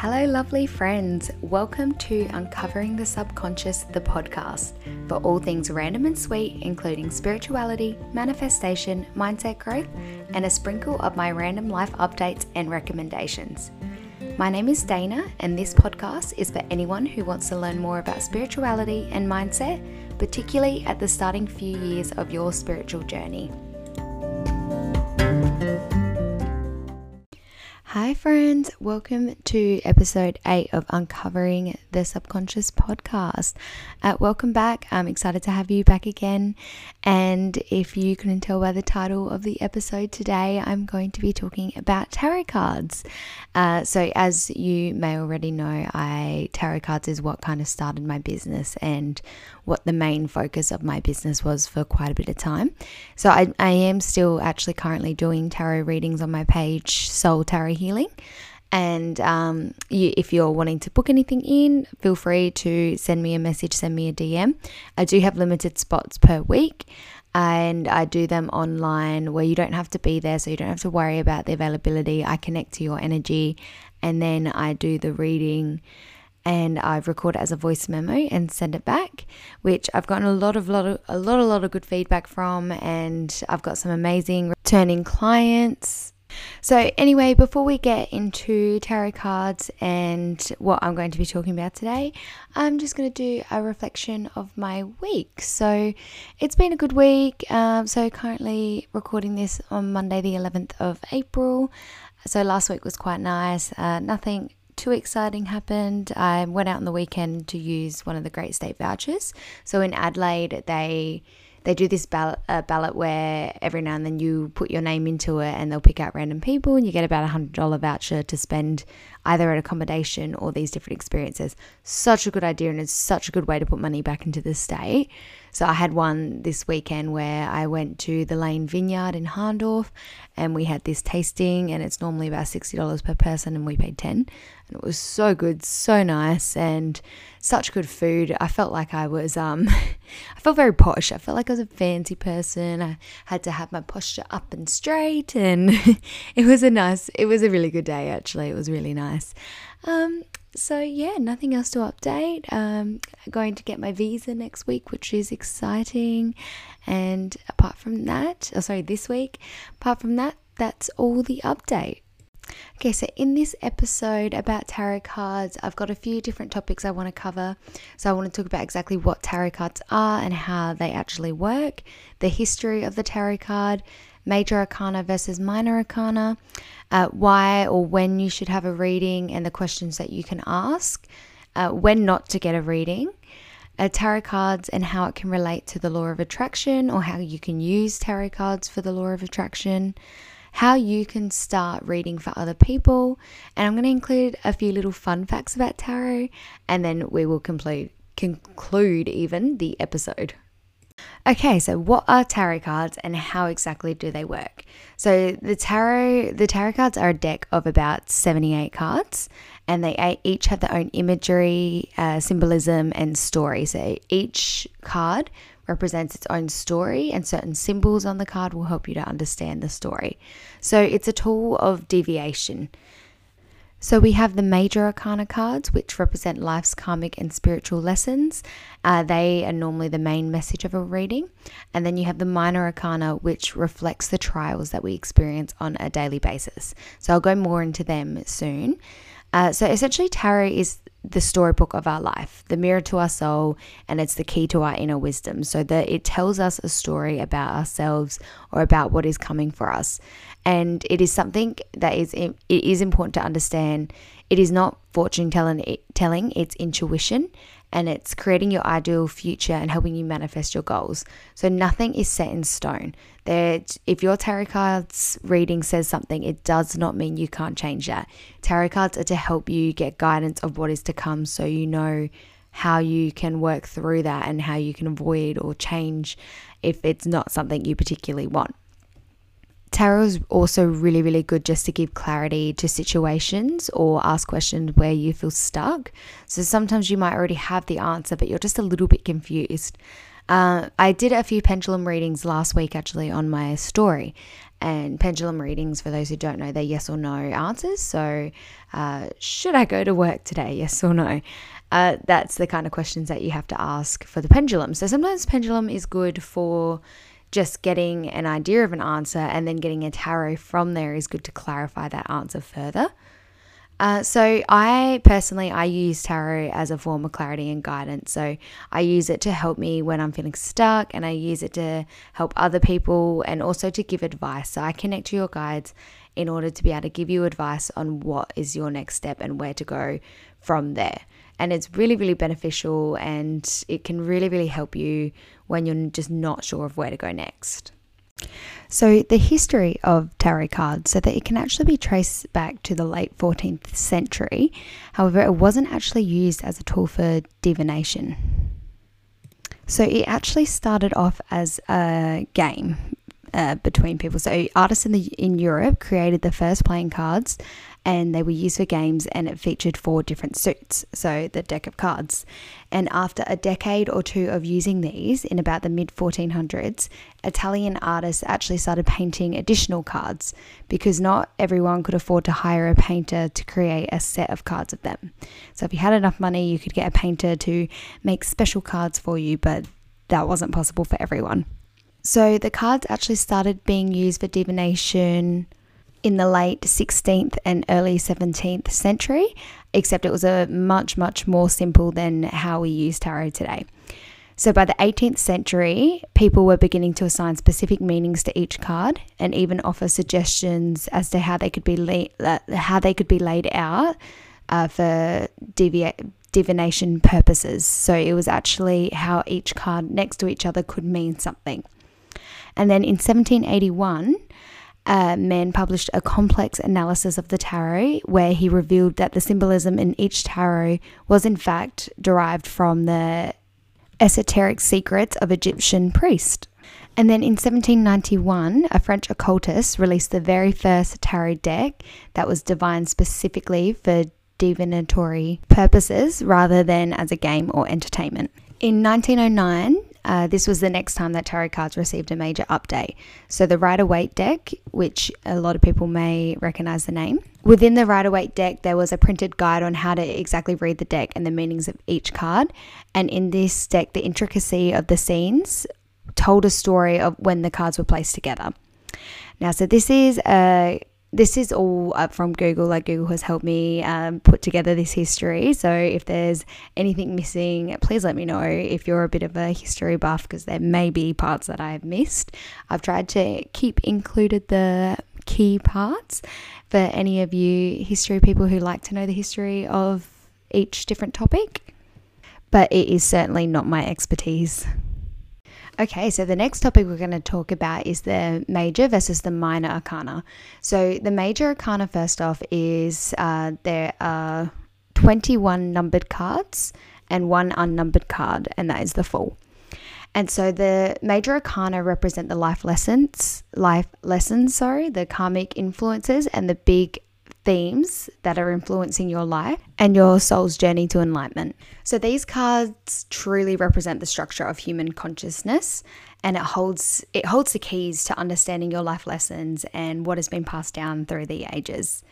Hello, lovely friends. Welcome to Uncovering the Subconscious, the podcast, for all things random and sweet, including spirituality, manifestation, mindset growth, and a sprinkle of my random life updates and recommendations. My name is Dana, and this podcast is for anyone who wants to learn more about spirituality and mindset, particularly at the starting few years of your spiritual journey. Hi, friends. Welcome to episode eight of Uncovering the Subconscious podcast. Uh, welcome back. I'm excited to have you back again. And if you couldn't tell by the title of the episode today, I'm going to be talking about tarot cards. Uh, so, as you may already know, I tarot cards is what kind of started my business and what the main focus of my business was for quite a bit of time. So, I, I am still actually currently doing tarot readings on my page, Soul Tarot Healing. And um, you, if you're wanting to book anything in, feel free to send me a message, send me a DM. I do have limited spots per week and I do them online where you don't have to be there, so you don't have to worry about the availability. I connect to your energy and then I do the reading and I record it as a voice memo and send it back, which I've gotten a lot of lot of a lot a lot of good feedback from and I've got some amazing returning clients so, anyway, before we get into tarot cards and what I'm going to be talking about today, I'm just going to do a reflection of my week. So, it's been a good week. Um, so, currently recording this on Monday, the 11th of April. So, last week was quite nice. Uh, nothing too exciting happened. I went out on the weekend to use one of the Great State vouchers. So, in Adelaide, they they do this ballot, uh, ballot where every now and then you put your name into it and they'll pick out random people and you get about a hundred dollar voucher to spend either at accommodation or these different experiences. Such a good idea and it's such a good way to put money back into the state. So I had one this weekend where I went to the Lane Vineyard in Hahndorf and we had this tasting and it's normally about $60 per person and we paid 10 and it was so good, so nice and such good food. I felt like I was um I felt very posh. I felt like I was a fancy person. I had to have my posture up and straight and it was a nice it was a really good day actually. It was really nice. Um so yeah, nothing else to update. Um, going to get my visa next week, which is exciting. And apart from that, oh sorry, this week. Apart from that, that's all the update. Okay, so in this episode about tarot cards, I've got a few different topics I want to cover. So, I want to talk about exactly what tarot cards are and how they actually work, the history of the tarot card, major arcana versus minor arcana, uh, why or when you should have a reading, and the questions that you can ask, uh, when not to get a reading. Uh, tarot cards and how it can relate to the law of attraction, or how you can use tarot cards for the law of attraction, how you can start reading for other people. And I'm going to include a few little fun facts about tarot, and then we will conclude, conclude even the episode. Okay, so what are tarot cards and how exactly do they work? So the tarot the tarot cards are a deck of about 78 cards and they each have their own imagery, uh, symbolism and story. So each card represents its own story, and certain symbols on the card will help you to understand the story. So it's a tool of deviation. So we have the major arcana cards, which represent life's karmic and spiritual lessons. Uh, they are normally the main message of a reading. And then you have the minor arcana, which reflects the trials that we experience on a daily basis. So I'll go more into them soon. Uh, so essentially, tarot is the storybook of our life, the mirror to our soul, and it's the key to our inner wisdom. So that it tells us a story about ourselves or about what is coming for us. And it is something that is it is important to understand. It is not fortune telling, telling it's intuition and it's creating your ideal future and helping you manifest your goals. So nothing is set in stone. There, if your tarot cards reading says something, it does not mean you can't change that. Tarot cards are to help you get guidance of what is to come, so you know how you can work through that and how you can avoid or change if it's not something you particularly want. Tarot is also really, really good just to give clarity to situations or ask questions where you feel stuck. So sometimes you might already have the answer, but you're just a little bit confused. Uh, I did a few pendulum readings last week actually on my story. And pendulum readings, for those who don't know, they're yes or no answers. So, uh, should I go to work today? Yes or no? Uh, that's the kind of questions that you have to ask for the pendulum. So, sometimes pendulum is good for just getting an idea of an answer and then getting a tarot from there is good to clarify that answer further. Uh, so I personally I use tarot as a form of clarity and guidance. So I use it to help me when I'm feeling stuck, and I use it to help other people, and also to give advice. So I connect to your guides in order to be able to give you advice on what is your next step and where to go from there. And it's really, really beneficial, and it can really, really help you when you're just not sure of where to go next. So, the history of tarot cards, so that it can actually be traced back to the late 14th century. However, it wasn't actually used as a tool for divination. So, it actually started off as a game uh, between people. So, artists in, the, in Europe created the first playing cards and they were used for games and it featured four different suits, so the deck of cards. And after a decade or two of using these in about the mid 1400s, Italian artists actually started painting additional cards because not everyone could afford to hire a painter to create a set of cards of them. So if you had enough money, you could get a painter to make special cards for you, but that wasn't possible for everyone. So the cards actually started being used for divination, in the late 16th and early 17th century, except it was a much, much more simple than how we use tarot today. So by the 18th century, people were beginning to assign specific meanings to each card and even offer suggestions as to how they could be la- uh, how they could be laid out uh, for divination purposes. So it was actually how each card next to each other could mean something. And then in 1781, uh, man published a complex analysis of the tarot where he revealed that the symbolism in each tarot was in fact derived from the esoteric secrets of Egyptian priests. And then in 1791, a French occultist released the very first tarot deck that was designed specifically for divinatory purposes rather than as a game or entertainment. In 1909, uh, this was the next time that tarot cards received a major update. So, the Rider Waite deck, which a lot of people may recognize the name. Within the Rider Waite deck, there was a printed guide on how to exactly read the deck and the meanings of each card. And in this deck, the intricacy of the scenes told a story of when the cards were placed together. Now, so this is a this is all up from Google. Like Google has helped me um, put together this history. So if there's anything missing, please let me know if you're a bit of a history buff because there may be parts that I have missed. I've tried to keep included the key parts for any of you history people who like to know the history of each different topic. But it is certainly not my expertise. Okay, so the next topic we're going to talk about is the major versus the minor arcana. So, the major arcana, first off, is uh, there are 21 numbered cards and one unnumbered card, and that is the Fool. And so the major arcana represent the life lessons, life lessons, sorry, the karmic influences and the big themes that are influencing your life and your soul's journey to enlightenment. So these cards truly represent the structure of human consciousness and it holds it holds the keys to understanding your life lessons and what has been passed down through the ages.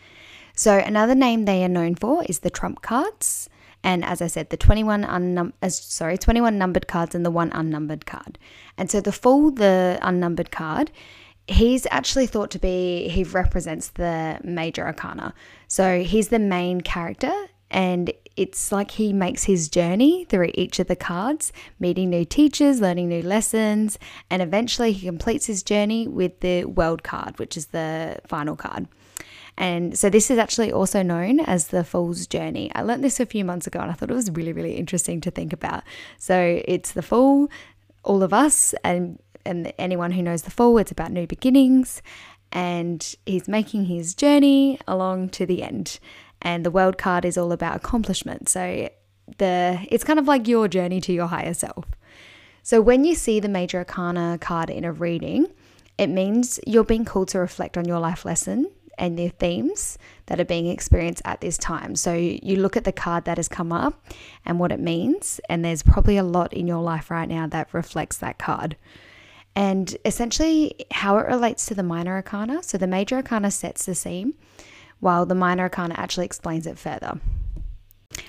So another name they are known for is the trump cards. And as I said, the 21 unnum- uh, sorry, 21 numbered cards and the one unnumbered card. And so the Fool the unnumbered card, he's actually thought to be, he represents the major arcana. So he's the main character, and it's like he makes his journey through each of the cards, meeting new teachers, learning new lessons, and eventually he completes his journey with the world card, which is the final card. And so this is actually also known as the Fool's Journey. I learned this a few months ago and I thought it was really, really interesting to think about. So it's the Fool, all of us, and and anyone who knows the it's about new beginnings, and he's making his journey along to the end. And the world card is all about accomplishment. So the it's kind of like your journey to your higher self. So when you see the major arcana card in a reading, it means you're being called to reflect on your life lesson and the themes that are being experienced at this time. So you look at the card that has come up and what it means, and there's probably a lot in your life right now that reflects that card. And essentially, how it relates to the minor arcana. So the major arcana sets the scene, while the minor arcana actually explains it further.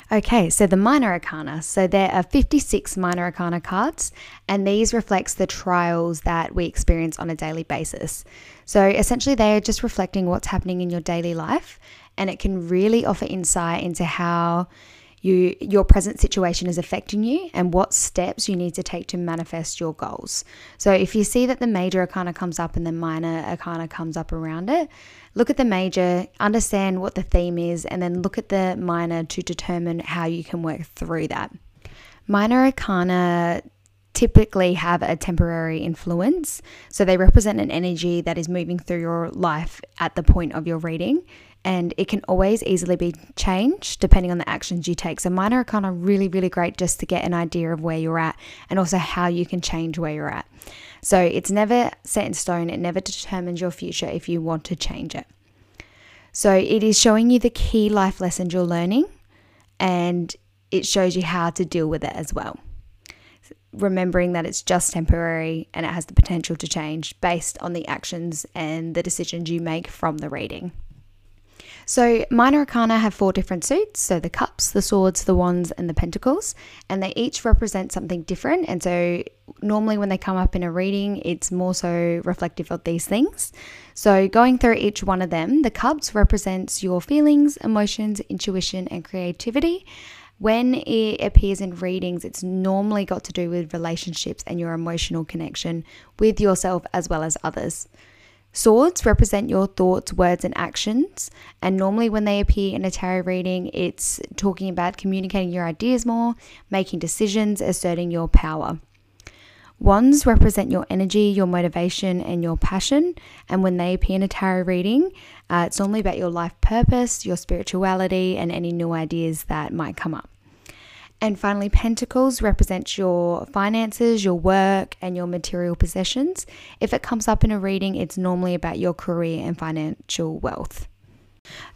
Okay, so the minor arcana. So there are 56 minor arcana cards, and these reflects the trials that we experience on a daily basis. So essentially they are just reflecting what's happening in your daily life, and it can really offer insight into how you your present situation is affecting you and what steps you need to take to manifest your goals. So if you see that the major arcana comes up and the minor arcana comes up around it, look at the major, understand what the theme is, and then look at the minor to determine how you can work through that. Minor arcana typically have a temporary influence. So they represent an energy that is moving through your life at the point of your reading and it can always easily be changed depending on the actions you take. So minor arcana really, really great just to get an idea of where you're at and also how you can change where you're at. So it's never set in stone, it never determines your future if you want to change it. So it is showing you the key life lessons you're learning and it shows you how to deal with it as well. Remembering that it's just temporary and it has the potential to change based on the actions and the decisions you make from the reading. So, minor arcana have four different suits so the cups, the swords, the wands, and the pentacles, and they each represent something different. And so, normally when they come up in a reading, it's more so reflective of these things. So, going through each one of them, the cups represents your feelings, emotions, intuition, and creativity. When it appears in readings, it's normally got to do with relationships and your emotional connection with yourself as well as others. Swords represent your thoughts, words, and actions. And normally, when they appear in a tarot reading, it's talking about communicating your ideas more, making decisions, asserting your power. Wands represent your energy, your motivation, and your passion. And when they appear in a tarot reading, uh, it's normally about your life purpose, your spirituality, and any new ideas that might come up. And finally, pentacles represents your finances, your work, and your material possessions. If it comes up in a reading, it's normally about your career and financial wealth.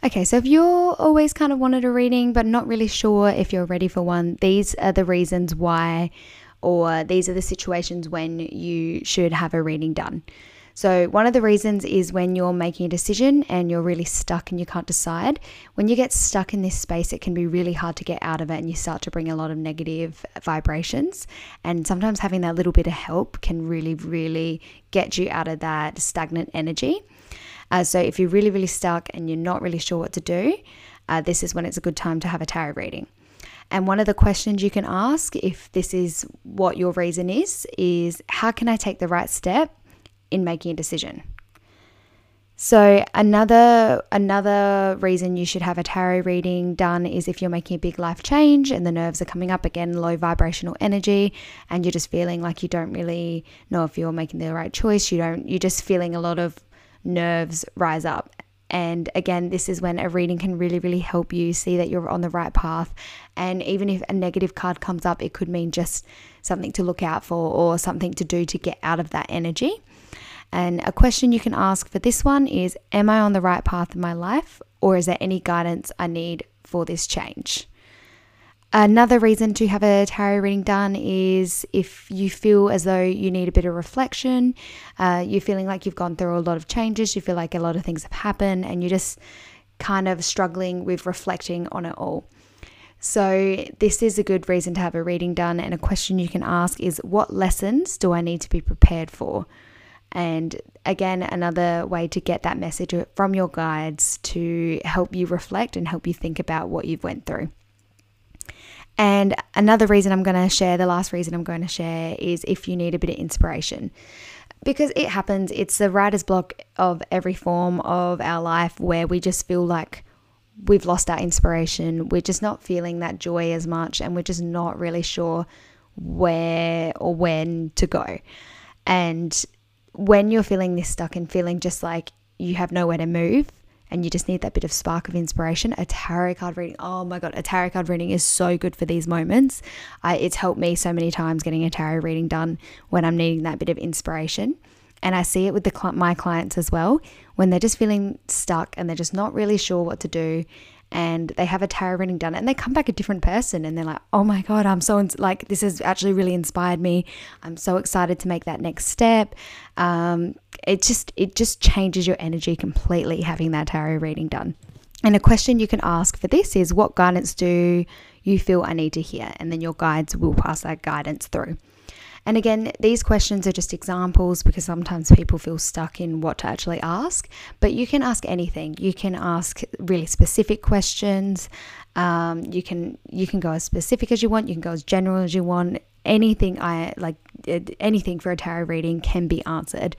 Okay, so if you're always kind of wanted a reading but not really sure if you're ready for one, these are the reasons why, or these are the situations when you should have a reading done. So, one of the reasons is when you're making a decision and you're really stuck and you can't decide. When you get stuck in this space, it can be really hard to get out of it and you start to bring a lot of negative vibrations. And sometimes having that little bit of help can really, really get you out of that stagnant energy. Uh, so, if you're really, really stuck and you're not really sure what to do, uh, this is when it's a good time to have a tarot reading. And one of the questions you can ask, if this is what your reason is, is how can I take the right step in making a decision. So another another reason you should have a tarot reading done is if you're making a big life change and the nerves are coming up again, low vibrational energy, and you're just feeling like you don't really know if you're making the right choice. You don't. You're just feeling a lot of nerves rise up. And again, this is when a reading can really, really help you see that you're on the right path. And even if a negative card comes up, it could mean just something to look out for or something to do to get out of that energy. And a question you can ask for this one is Am I on the right path in my life, or is there any guidance I need for this change? Another reason to have a tarot reading done is if you feel as though you need a bit of reflection, uh, you're feeling like you've gone through a lot of changes, you feel like a lot of things have happened, and you're just kind of struggling with reflecting on it all. So, this is a good reason to have a reading done. And a question you can ask is What lessons do I need to be prepared for? And again, another way to get that message from your guides to help you reflect and help you think about what you've went through. And another reason I'm going to share, the last reason I'm going to share is if you need a bit of inspiration. Because it happens, it's the writer's block of every form of our life where we just feel like we've lost our inspiration. We're just not feeling that joy as much and we're just not really sure where or when to go. And when you're feeling this stuck and feeling just like you have nowhere to move and you just need that bit of spark of inspiration, a tarot card reading, oh my God, a tarot card reading is so good for these moments. I, it's helped me so many times getting a tarot reading done when I'm needing that bit of inspiration. And I see it with the my clients as well when they're just feeling stuck and they're just not really sure what to do and they have a tarot reading done and they come back a different person and they're like oh my god i'm so like this has actually really inspired me. I'm so excited to make that next step. Um, it just it just changes your energy completely having that tarot reading done. And a question you can ask for this is what guidance do you feel i need to hear? And then your guides will pass that guidance through and again, these questions are just examples because sometimes people feel stuck in what to actually ask. But you can ask anything. You can ask really specific questions. Um, you can you can go as specific as you want. You can go as general as you want. Anything I like, anything for a tarot reading can be answered.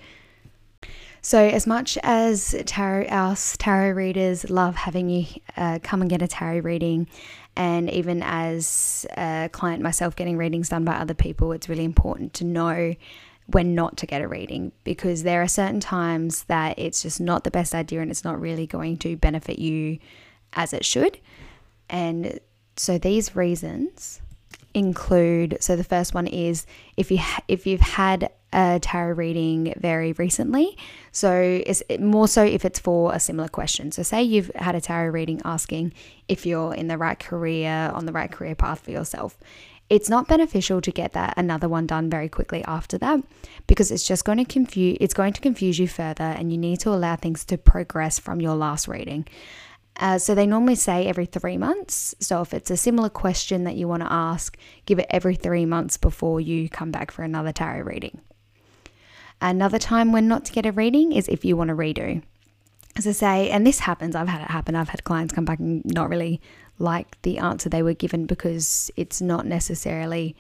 So, as much as tarot, us tarot readers love having you uh, come and get a tarot reading, and even as a client myself getting readings done by other people, it's really important to know when not to get a reading because there are certain times that it's just not the best idea and it's not really going to benefit you as it should. And so, these reasons include so the first one is if you if you've had a tarot reading very recently so it's more so if it's for a similar question so say you've had a tarot reading asking if you're in the right career on the right career path for yourself it's not beneficial to get that another one done very quickly after that because it's just going to confuse it's going to confuse you further and you need to allow things to progress from your last reading uh, so they normally say every three months. So if it's a similar question that you want to ask, give it every three months before you come back for another tarot reading. Another time when not to get a reading is if you want to redo. As I say, and this happens, I've had it happen. I've had clients come back and not really like the answer they were given because it's not necessarily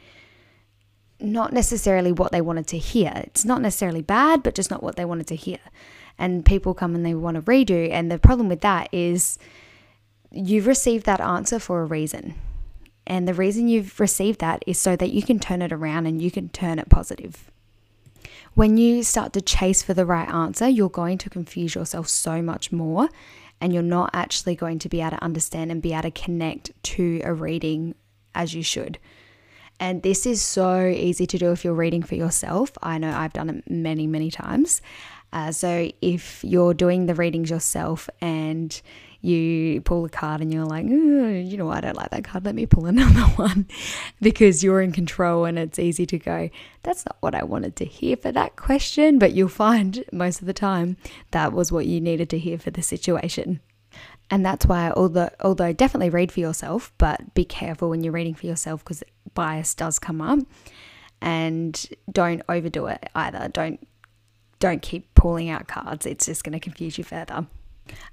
not necessarily what they wanted to hear. It's not necessarily bad, but just not what they wanted to hear and people come and they want to redo. And the problem with that is you've received that answer for a reason. And the reason you've received that is so that you can turn it around and you can turn it positive. When you start to chase for the right answer, you're going to confuse yourself so much more, and you're not actually going to be able to understand and be able to connect to a reading as you should. And this is so easy to do if you're reading for yourself. I know I've done it many, many times. Uh, so if you're doing the readings yourself and you pull a card and you're like, you know, I don't like that card. Let me pull another one because you're in control and it's easy to go, that's not what I wanted to hear for that question. But you'll find most of the time that was what you needed to hear for the situation. And that's why, although, although definitely read for yourself, but be careful when you're reading for yourself because bias does come up. And don't overdo it either. Don't don't keep pulling out cards, it's just going to confuse you further.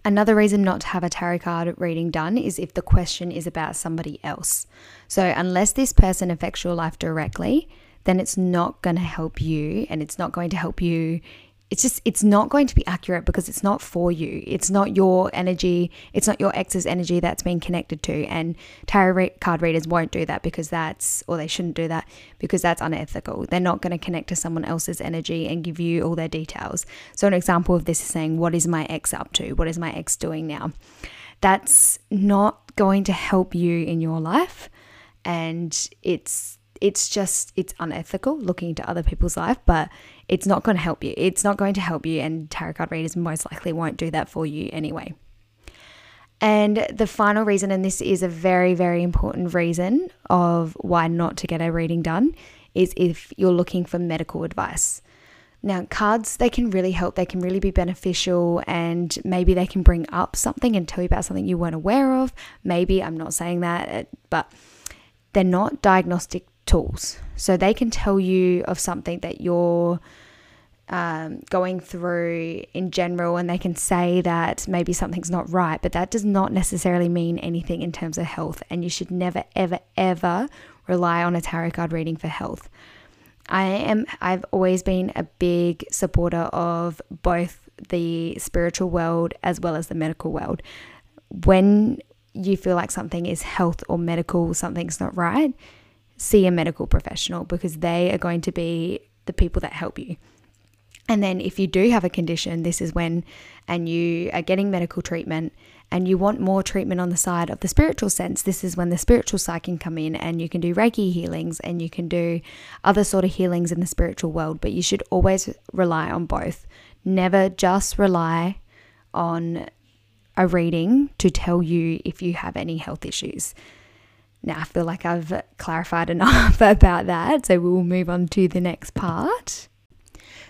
Another reason not to have a tarot card reading done is if the question is about somebody else. So, unless this person affects your life directly, then it's not going to help you and it's not going to help you it's just it's not going to be accurate because it's not for you. It's not your energy it's not your ex's energy that's being connected to. And tarot card readers won't do that because that's or they shouldn't do that because that's unethical. They're not going to connect to someone else's energy and give you all their details. So an example of this is saying what is my ex up to? What is my ex doing now? That's not going to help you in your life. And it's it's just it's unethical looking into other people's life but it's not going to help you it's not going to help you and tarot card readers most likely won't do that for you anyway and the final reason and this is a very very important reason of why not to get a reading done is if you're looking for medical advice now, cards, they can really help. They can really be beneficial, and maybe they can bring up something and tell you about something you weren't aware of. Maybe, I'm not saying that, but they're not diagnostic tools. So they can tell you of something that you're um, going through in general, and they can say that maybe something's not right, but that does not necessarily mean anything in terms of health. And you should never, ever, ever rely on a tarot card reading for health. I am, I've always been a big supporter of both the spiritual world as well as the medical world. When you feel like something is health or medical, something's not right, see a medical professional because they are going to be the people that help you. And then, if you do have a condition, this is when, and you are getting medical treatment and you want more treatment on the side of the spiritual sense, this is when the spiritual side can come in and you can do Reiki healings and you can do other sort of healings in the spiritual world. But you should always rely on both. Never just rely on a reading to tell you if you have any health issues. Now, I feel like I've clarified enough about that, so we'll move on to the next part.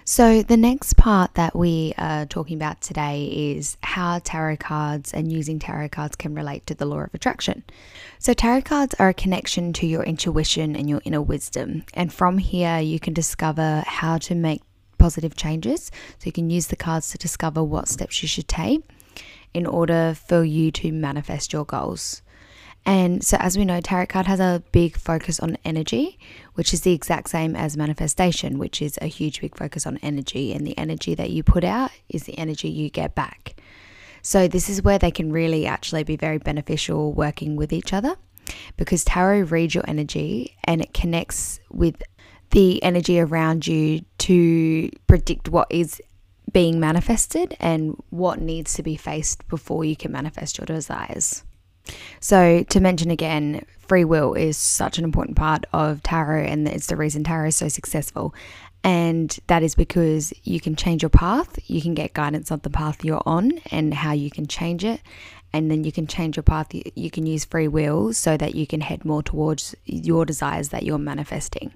So, the next part that we are talking about today is how tarot cards and using tarot cards can relate to the law of attraction. So, tarot cards are a connection to your intuition and your inner wisdom, and from here, you can discover how to make positive changes. So, you can use the cards to discover what steps you should take in order for you to manifest your goals. And so, as we know, tarot card has a big focus on energy, which is the exact same as manifestation, which is a huge big focus on energy. And the energy that you put out is the energy you get back. So, this is where they can really actually be very beneficial working with each other because tarot reads your energy and it connects with the energy around you to predict what is being manifested and what needs to be faced before you can manifest your desires. So, to mention again, free will is such an important part of tarot, and it's the reason tarot is so successful. And that is because you can change your path, you can get guidance on the path you're on and how you can change it. And then you can change your path, you can use free will so that you can head more towards your desires that you're manifesting.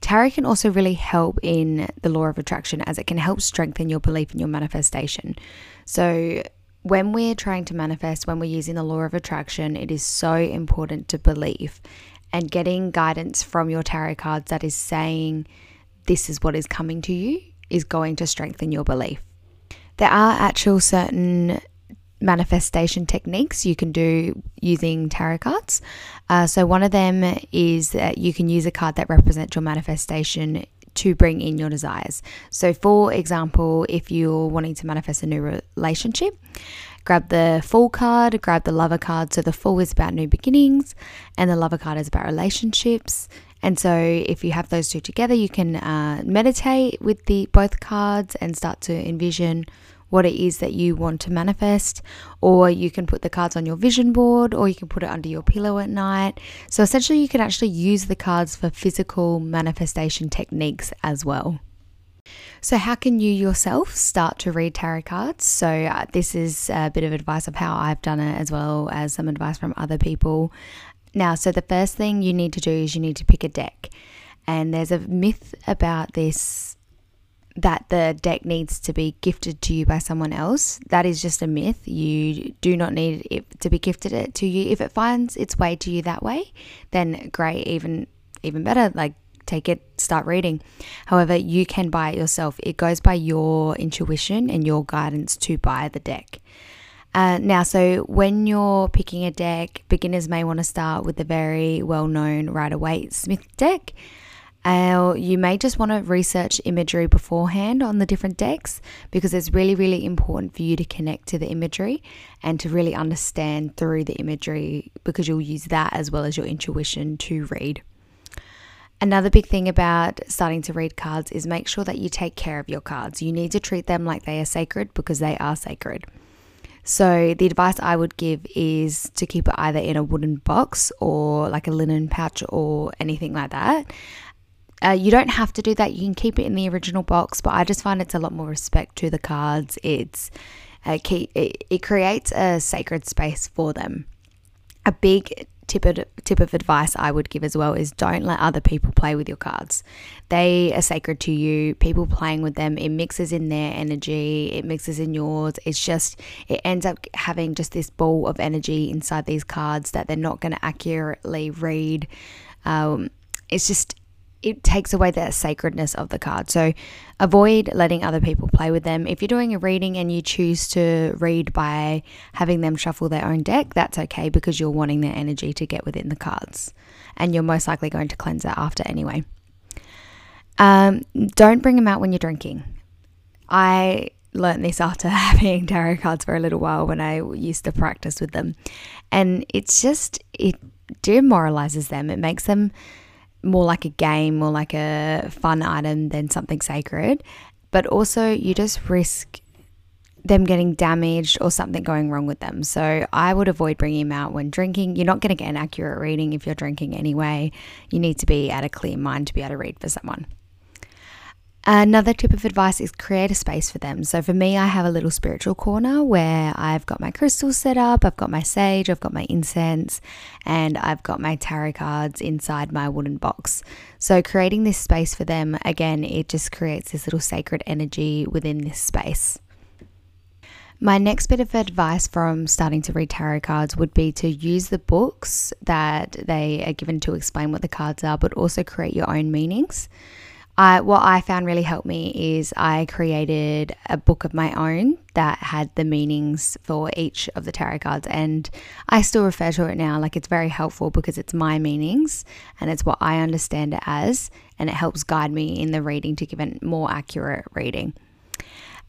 Tarot can also really help in the law of attraction as it can help strengthen your belief in your manifestation. So, when we're trying to manifest, when we're using the law of attraction, it is so important to believe and getting guidance from your tarot cards that is saying this is what is coming to you is going to strengthen your belief. There are actual certain manifestation techniques you can do using tarot cards. Uh, so, one of them is that you can use a card that represents your manifestation to bring in your desires. So, for example, if you're wanting to manifest a new relationship, grab the Fool card, grab the Lover card. So, the Fool is about new beginnings, and the Lover card is about relationships. And so, if you have those two together, you can uh, meditate with the both cards and start to envision what it is that you want to manifest, or you can put the cards on your vision board, or you can put it under your pillow at night. So essentially, you can actually use the cards for physical manifestation techniques as well. So, how can you yourself start to read tarot cards? So, uh, this is a bit of advice of how I've done it, as well as some advice from other people. Now, so the first thing you need to do is you need to pick a deck. And there's a myth about this that the deck needs to be gifted to you by someone else. That is just a myth. You do not need it to be gifted it to you. If it finds its way to you that way, then great, even even better. Like take it, start reading. However, you can buy it yourself. It goes by your intuition and your guidance to buy the deck. Uh, now, so when you're picking a deck, beginners may want to start with the very well known Rider Waite Smith deck. Uh, you may just want to research imagery beforehand on the different decks because it's really, really important for you to connect to the imagery and to really understand through the imagery because you'll use that as well as your intuition to read. Another big thing about starting to read cards is make sure that you take care of your cards. You need to treat them like they are sacred because they are sacred. So, the advice I would give is to keep it either in a wooden box or like a linen pouch or anything like that. Uh, you don't have to do that. You can keep it in the original box, but I just find it's a lot more respect to the cards. It's uh, key, it, it creates a sacred space for them. A big tip of, tip of advice I would give as well is don't let other people play with your cards. They are sacred to you. People playing with them, it mixes in their energy, it mixes in yours. It's just, it ends up having just this ball of energy inside these cards that they're not going to accurately read. Um, it's just it takes away that sacredness of the card. So avoid letting other people play with them. If you're doing a reading and you choose to read by having them shuffle their own deck, that's okay because you're wanting their energy to get within the cards. And you're most likely going to cleanse that after anyway. Um, don't bring them out when you're drinking. I learned this after having tarot cards for a little while when I used to practice with them. And it's just, it demoralizes them. It makes them more like a game, more like a fun item than something sacred. But also, you just risk them getting damaged or something going wrong with them. So I would avoid bringing them out when drinking. You're not going to get an accurate reading if you're drinking anyway. You need to be at a clear mind to be able to read for someone. Another tip of advice is create a space for them. So for me, I have a little spiritual corner where I've got my crystals set up, I've got my sage, I've got my incense, and I've got my tarot cards inside my wooden box. So creating this space for them, again, it just creates this little sacred energy within this space. My next bit of advice from starting to read tarot cards would be to use the books that they are given to explain what the cards are, but also create your own meanings. I, what I found really helped me is I created a book of my own that had the meanings for each of the tarot cards, and I still refer to it now. Like it's very helpful because it's my meanings and it's what I understand it as, and it helps guide me in the reading to give a more accurate reading.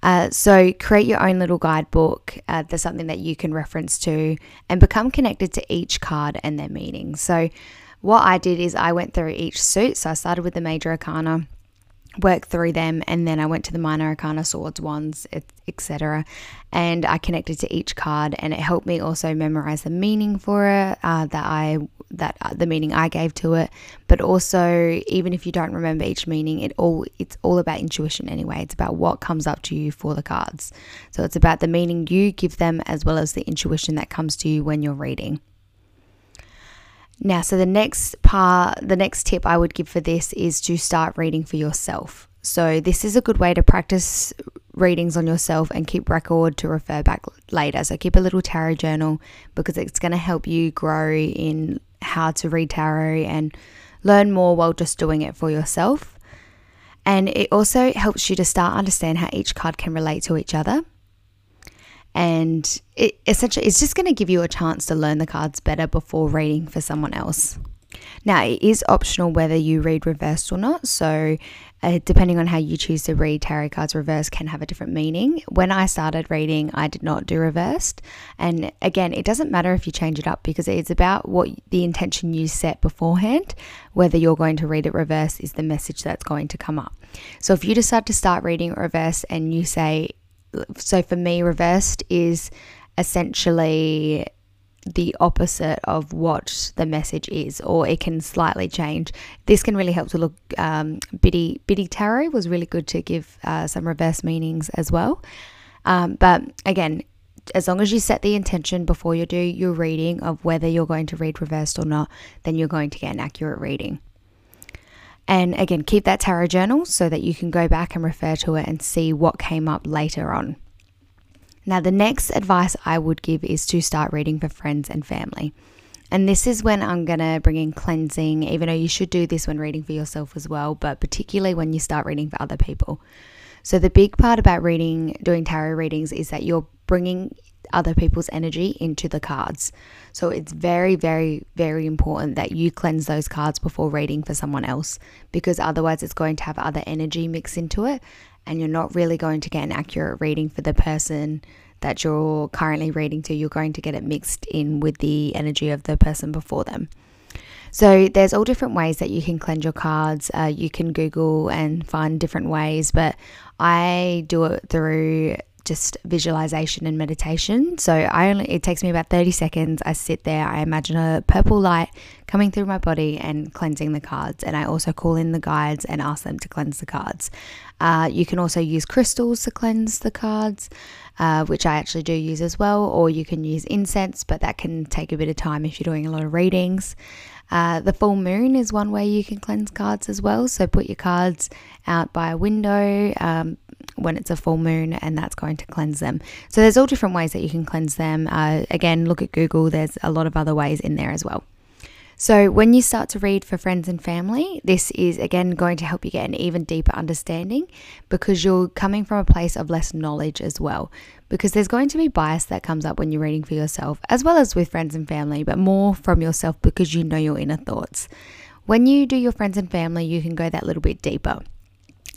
Uh, so, create your own little guidebook. Uh, there's something that you can reference to and become connected to each card and their meaning. So, what I did is I went through each suit. So, I started with the major arcana work through them and then I went to the minor arcana swords wands etc and I connected to each card and it helped me also memorize the meaning for it uh, that I that uh, the meaning I gave to it. But also even if you don't remember each meaning it all it's all about intuition anyway. It's about what comes up to you for the cards. So it's about the meaning you give them as well as the intuition that comes to you when you're reading now, so the next part, the next tip I would give for this is to start reading for yourself. So, this is a good way to practice readings on yourself and keep record to refer back later. So, keep a little tarot journal because it's going to help you grow in how to read tarot and learn more while just doing it for yourself. And it also helps you to start understand how each card can relate to each other and it essentially it's just going to give you a chance to learn the cards better before reading for someone else. Now, it is optional whether you read reversed or not. So, uh, depending on how you choose to read, tarot cards reversed can have a different meaning. When I started reading, I did not do reversed. And again, it doesn't matter if you change it up because it's about what the intention you set beforehand. Whether you're going to read it reversed is the message that's going to come up. So, if you decide to start reading reversed and you say, so for me, reversed is essentially the opposite of what the message is, or it can slightly change. This can really help to look. Um, Biddy Biddy Tarot was really good to give uh, some reverse meanings as well. Um, but again, as long as you set the intention before you do your reading of whether you're going to read reversed or not, then you're going to get an accurate reading. And again, keep that tarot journal so that you can go back and refer to it and see what came up later on. Now, the next advice I would give is to start reading for friends and family. And this is when I'm going to bring in cleansing, even though you should do this when reading for yourself as well, but particularly when you start reading for other people. So, the big part about reading, doing tarot readings, is that you're bringing other people's energy into the cards. So it's very, very, very important that you cleanse those cards before reading for someone else because otherwise it's going to have other energy mixed into it and you're not really going to get an accurate reading for the person that you're currently reading to. You're going to get it mixed in with the energy of the person before them. So there's all different ways that you can cleanse your cards. Uh, you can Google and find different ways, but I do it through just visualization and meditation. So I only it takes me about 30 seconds. I sit there, I imagine a purple light coming through my body and cleansing the cards. And I also call in the guides and ask them to cleanse the cards. Uh, you can also use crystals to cleanse the cards, uh, which I actually do use as well, or you can use incense, but that can take a bit of time if you're doing a lot of readings. Uh, the full moon is one way you can cleanse cards as well. So put your cards out by a window, um, when it's a full moon, and that's going to cleanse them. So there's all different ways that you can cleanse them. Uh, again, look at Google, there's a lot of other ways in there as well. So, when you start to read for friends and family, this is again going to help you get an even deeper understanding because you're coming from a place of less knowledge as well. Because there's going to be bias that comes up when you're reading for yourself, as well as with friends and family, but more from yourself because you know your inner thoughts. When you do your friends and family, you can go that little bit deeper.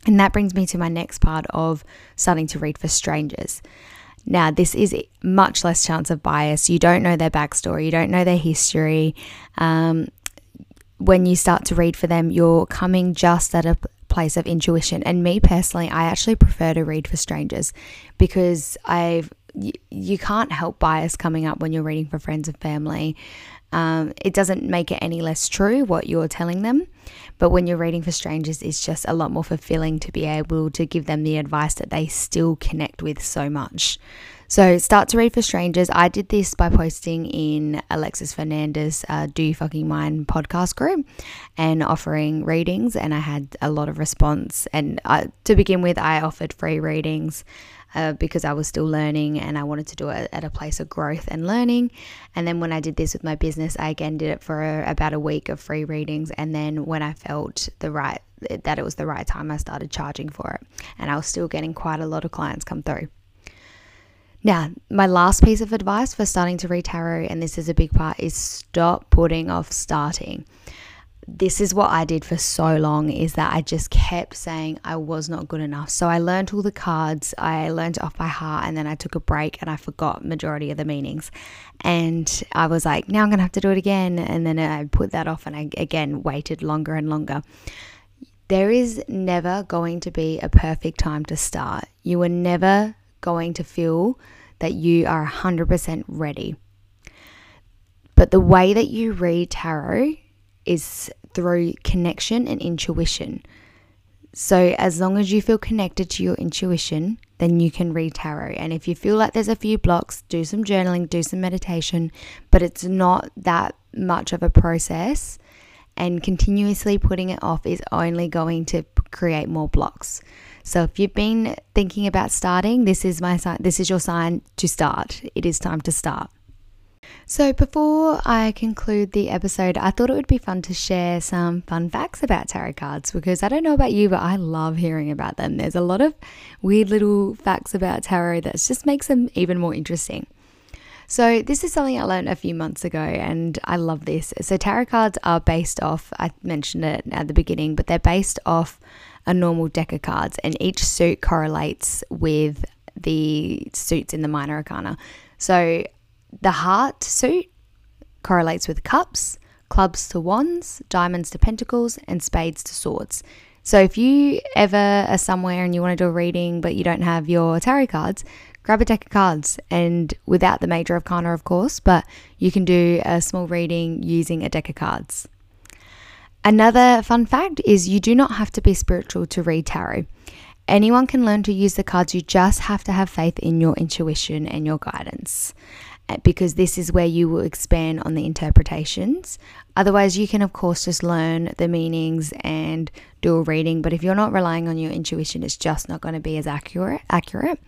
And that brings me to my next part of starting to read for strangers. Now, this is much less chance of bias. You don't know their backstory, you don't know their history. Um, when you start to read for them, you're coming just at a place of intuition. And me personally, I actually prefer to read for strangers because I've you, can't help bias coming up when you're reading for friends and family. Um, it doesn't make it any less true what you're telling them. But when you're reading for strangers, it's just a lot more fulfilling to be able to give them the advice that they still connect with so much. So start to read for strangers. I did this by posting in Alexis Fernandez' uh, Do You Fucking Mind podcast group and offering readings, and I had a lot of response. And uh, to begin with, I offered free readings. Uh, because I was still learning and I wanted to do it at a place of growth and learning. And then when I did this with my business, I again did it for a, about a week of free readings. And then when I felt the right that it was the right time, I started charging for it, and I was still getting quite a lot of clients come through. Now, my last piece of advice for starting to read tarot, and this is a big part, is stop putting off starting. This is what I did for so long is that I just kept saying I was not good enough. So I learned all the cards, I learned off by heart, and then I took a break and I forgot majority of the meanings. And I was like, now I'm gonna have to do it again. And then I put that off and I again waited longer and longer. There is never going to be a perfect time to start. You are never going to feel that you are 100% ready. But the way that you read tarot is through connection and intuition. So, as long as you feel connected to your intuition, then you can read tarot. And if you feel like there's a few blocks, do some journaling, do some meditation, but it's not that much of a process. And continuously putting it off is only going to create more blocks. So if you've been thinking about starting, this is my sign this is your sign to start. It is time to start. So, before I conclude the episode, I thought it would be fun to share some fun facts about tarot cards because I don't know about you, but I love hearing about them. There's a lot of weird little facts about tarot that just makes them even more interesting. So, this is something I learned a few months ago, and I love this. So, tarot cards are based off, I mentioned it at the beginning, but they're based off a normal deck of cards, and each suit correlates with the suits in the minor arcana. So the heart suit correlates with cups, clubs to wands, diamonds to pentacles, and spades to swords. So if you ever are somewhere and you want to do a reading but you don't have your tarot cards, grab a deck of cards and without the major arcana, of course, but you can do a small reading using a deck of cards. Another fun fact is you do not have to be spiritual to read tarot. Anyone can learn to use the cards, you just have to have faith in your intuition and your guidance because this is where you will expand on the interpretations. Otherwise, you can, of course, just learn the meanings and do a reading, but if you're not relying on your intuition, it's just not going to be as accurate. accurate.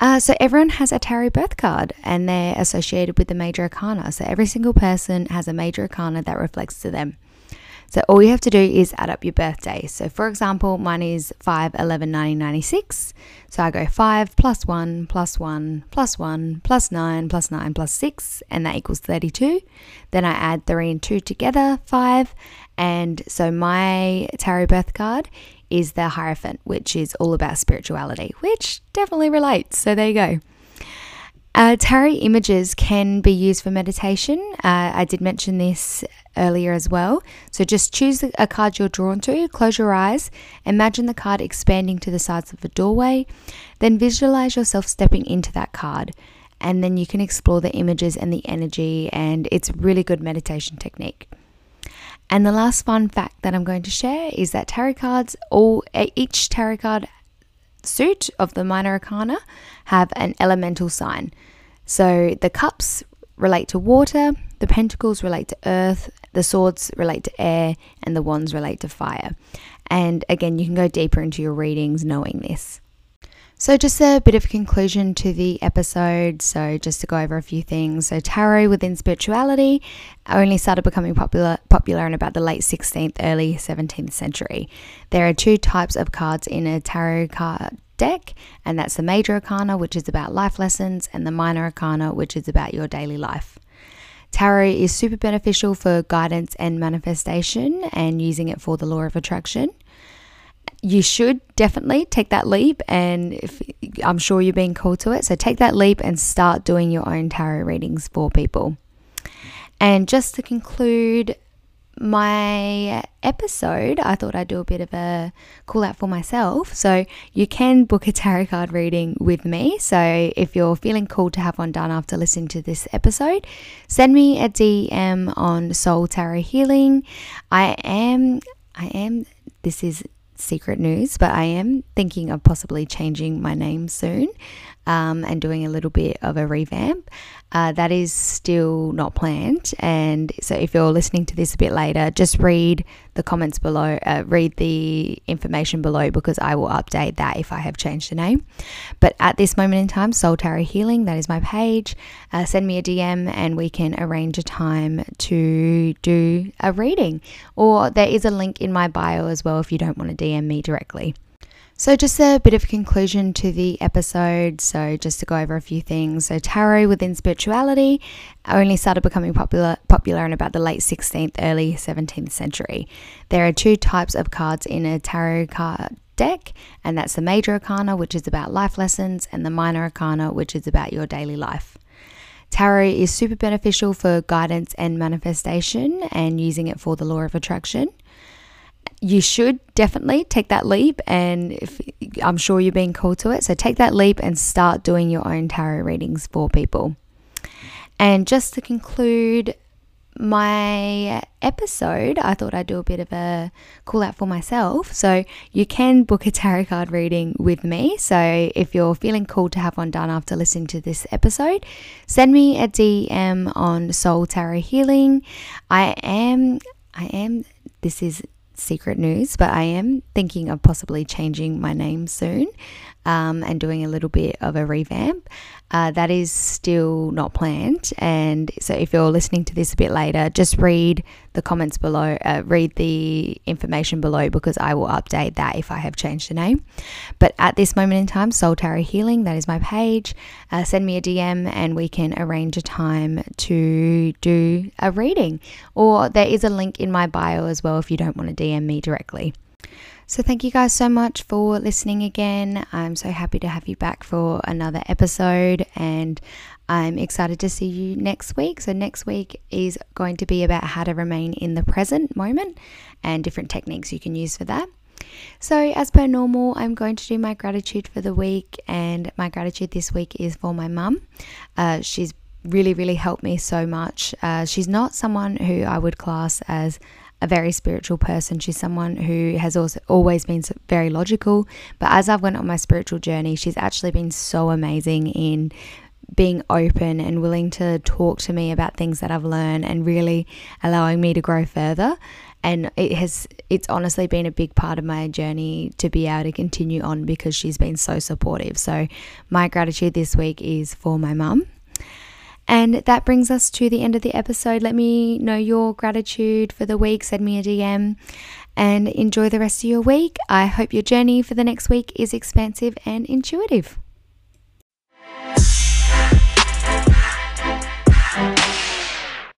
Uh, so everyone has a tarot birth card and they're associated with the major arcana. So every single person has a major arcana that reflects to them. So all you have to do is add up your birthday. So for example, mine is 5 11 1996. So I go 5 plus 1 plus 1 plus 1 plus 9 plus 9 plus 6, and that equals 32. Then I add 3 and 2 together, 5. And so my tarot birth card is the Hierophant, which is all about spirituality, which definitely relates. So there you go. Uh, tarot images can be used for meditation. Uh, I did mention this earlier as well. So just choose a card you're drawn to, close your eyes, imagine the card expanding to the sides of a doorway, then visualize yourself stepping into that card. And then you can explore the images and the energy, and it's really good meditation technique. And the last fun fact that I'm going to share is that tarot cards, all each tarot card suit of the minor arcana have an elemental sign. So the cups relate to water, the pentacles relate to earth, the swords relate to air, and the wands relate to fire. And again, you can go deeper into your readings knowing this. So, just a bit of conclusion to the episode. So, just to go over a few things. So, tarot within spirituality only started becoming popular popular in about the late 16th, early 17th century. There are two types of cards in a tarot card deck, and that's the major arcana, which is about life lessons, and the minor arcana, which is about your daily life. Tarot is super beneficial for guidance and manifestation and using it for the law of attraction. You should definitely take that leap, and if, I'm sure you're being called to it. So take that leap and start doing your own tarot readings for people. And just to conclude, my episode, I thought I'd do a bit of a call out for myself. So you can book a tarot card reading with me. So if you're feeling cool to have one done after listening to this episode, send me a DM on Soul Tarot Healing. I am, I am, this is secret news, but I am thinking of possibly changing my name soon um, and doing a little bit of a revamp. Uh, that is still not planned. And so, if you're listening to this a bit later, just read the comments below, uh, read the information below because I will update that if I have changed the name. But at this moment in time, Soul Tarot Healing, that is my page. Uh, send me a DM and we can arrange a time to do a reading. Or there is a link in my bio as well if you don't want to DM me directly. So, just a bit of conclusion to the episode. So, just to go over a few things. So, tarot within spirituality only started becoming popular popular in about the late 16th, early 17th century. There are two types of cards in a tarot card deck, and that's the major arcana, which is about life lessons, and the minor arcana, which is about your daily life. Tarot is super beneficial for guidance and manifestation and using it for the law of attraction you should definitely take that leap and if, i'm sure you're being called to it so take that leap and start doing your own tarot readings for people and just to conclude my episode, I thought I'd do a bit of a call out for myself. So, you can book a tarot card reading with me. So, if you're feeling cool to have one done after listening to this episode, send me a DM on Soul Tarot Healing. I am, I am, this is secret news, but I am thinking of possibly changing my name soon um, and doing a little bit of a revamp. Uh, that is still not planned. And so if you're listening to this a bit later, just read the comments below, uh, read the information below because I will update that if I have changed the name. But at this moment in time, Soul Tarot Healing, that is my page. Uh, send me a DM and we can arrange a time to do a reading. Or there is a link in my bio as well if you don't want to DM me directly. So, thank you guys so much for listening again. I'm so happy to have you back for another episode, and I'm excited to see you next week. So, next week is going to be about how to remain in the present moment and different techniques you can use for that. So, as per normal, I'm going to do my gratitude for the week, and my gratitude this week is for my mum. Uh, she's really, really helped me so much. Uh, she's not someone who I would class as a very spiritual person. She's someone who has also always been very logical, but as I've went on my spiritual journey, she's actually been so amazing in being open and willing to talk to me about things that I've learned and really allowing me to grow further. And it has, it's honestly been a big part of my journey to be able to continue on because she's been so supportive. So, my gratitude this week is for my mum and that brings us to the end of the episode. Let me know your gratitude for the week. Send me a DM and enjoy the rest of your week. I hope your journey for the next week is expansive and intuitive.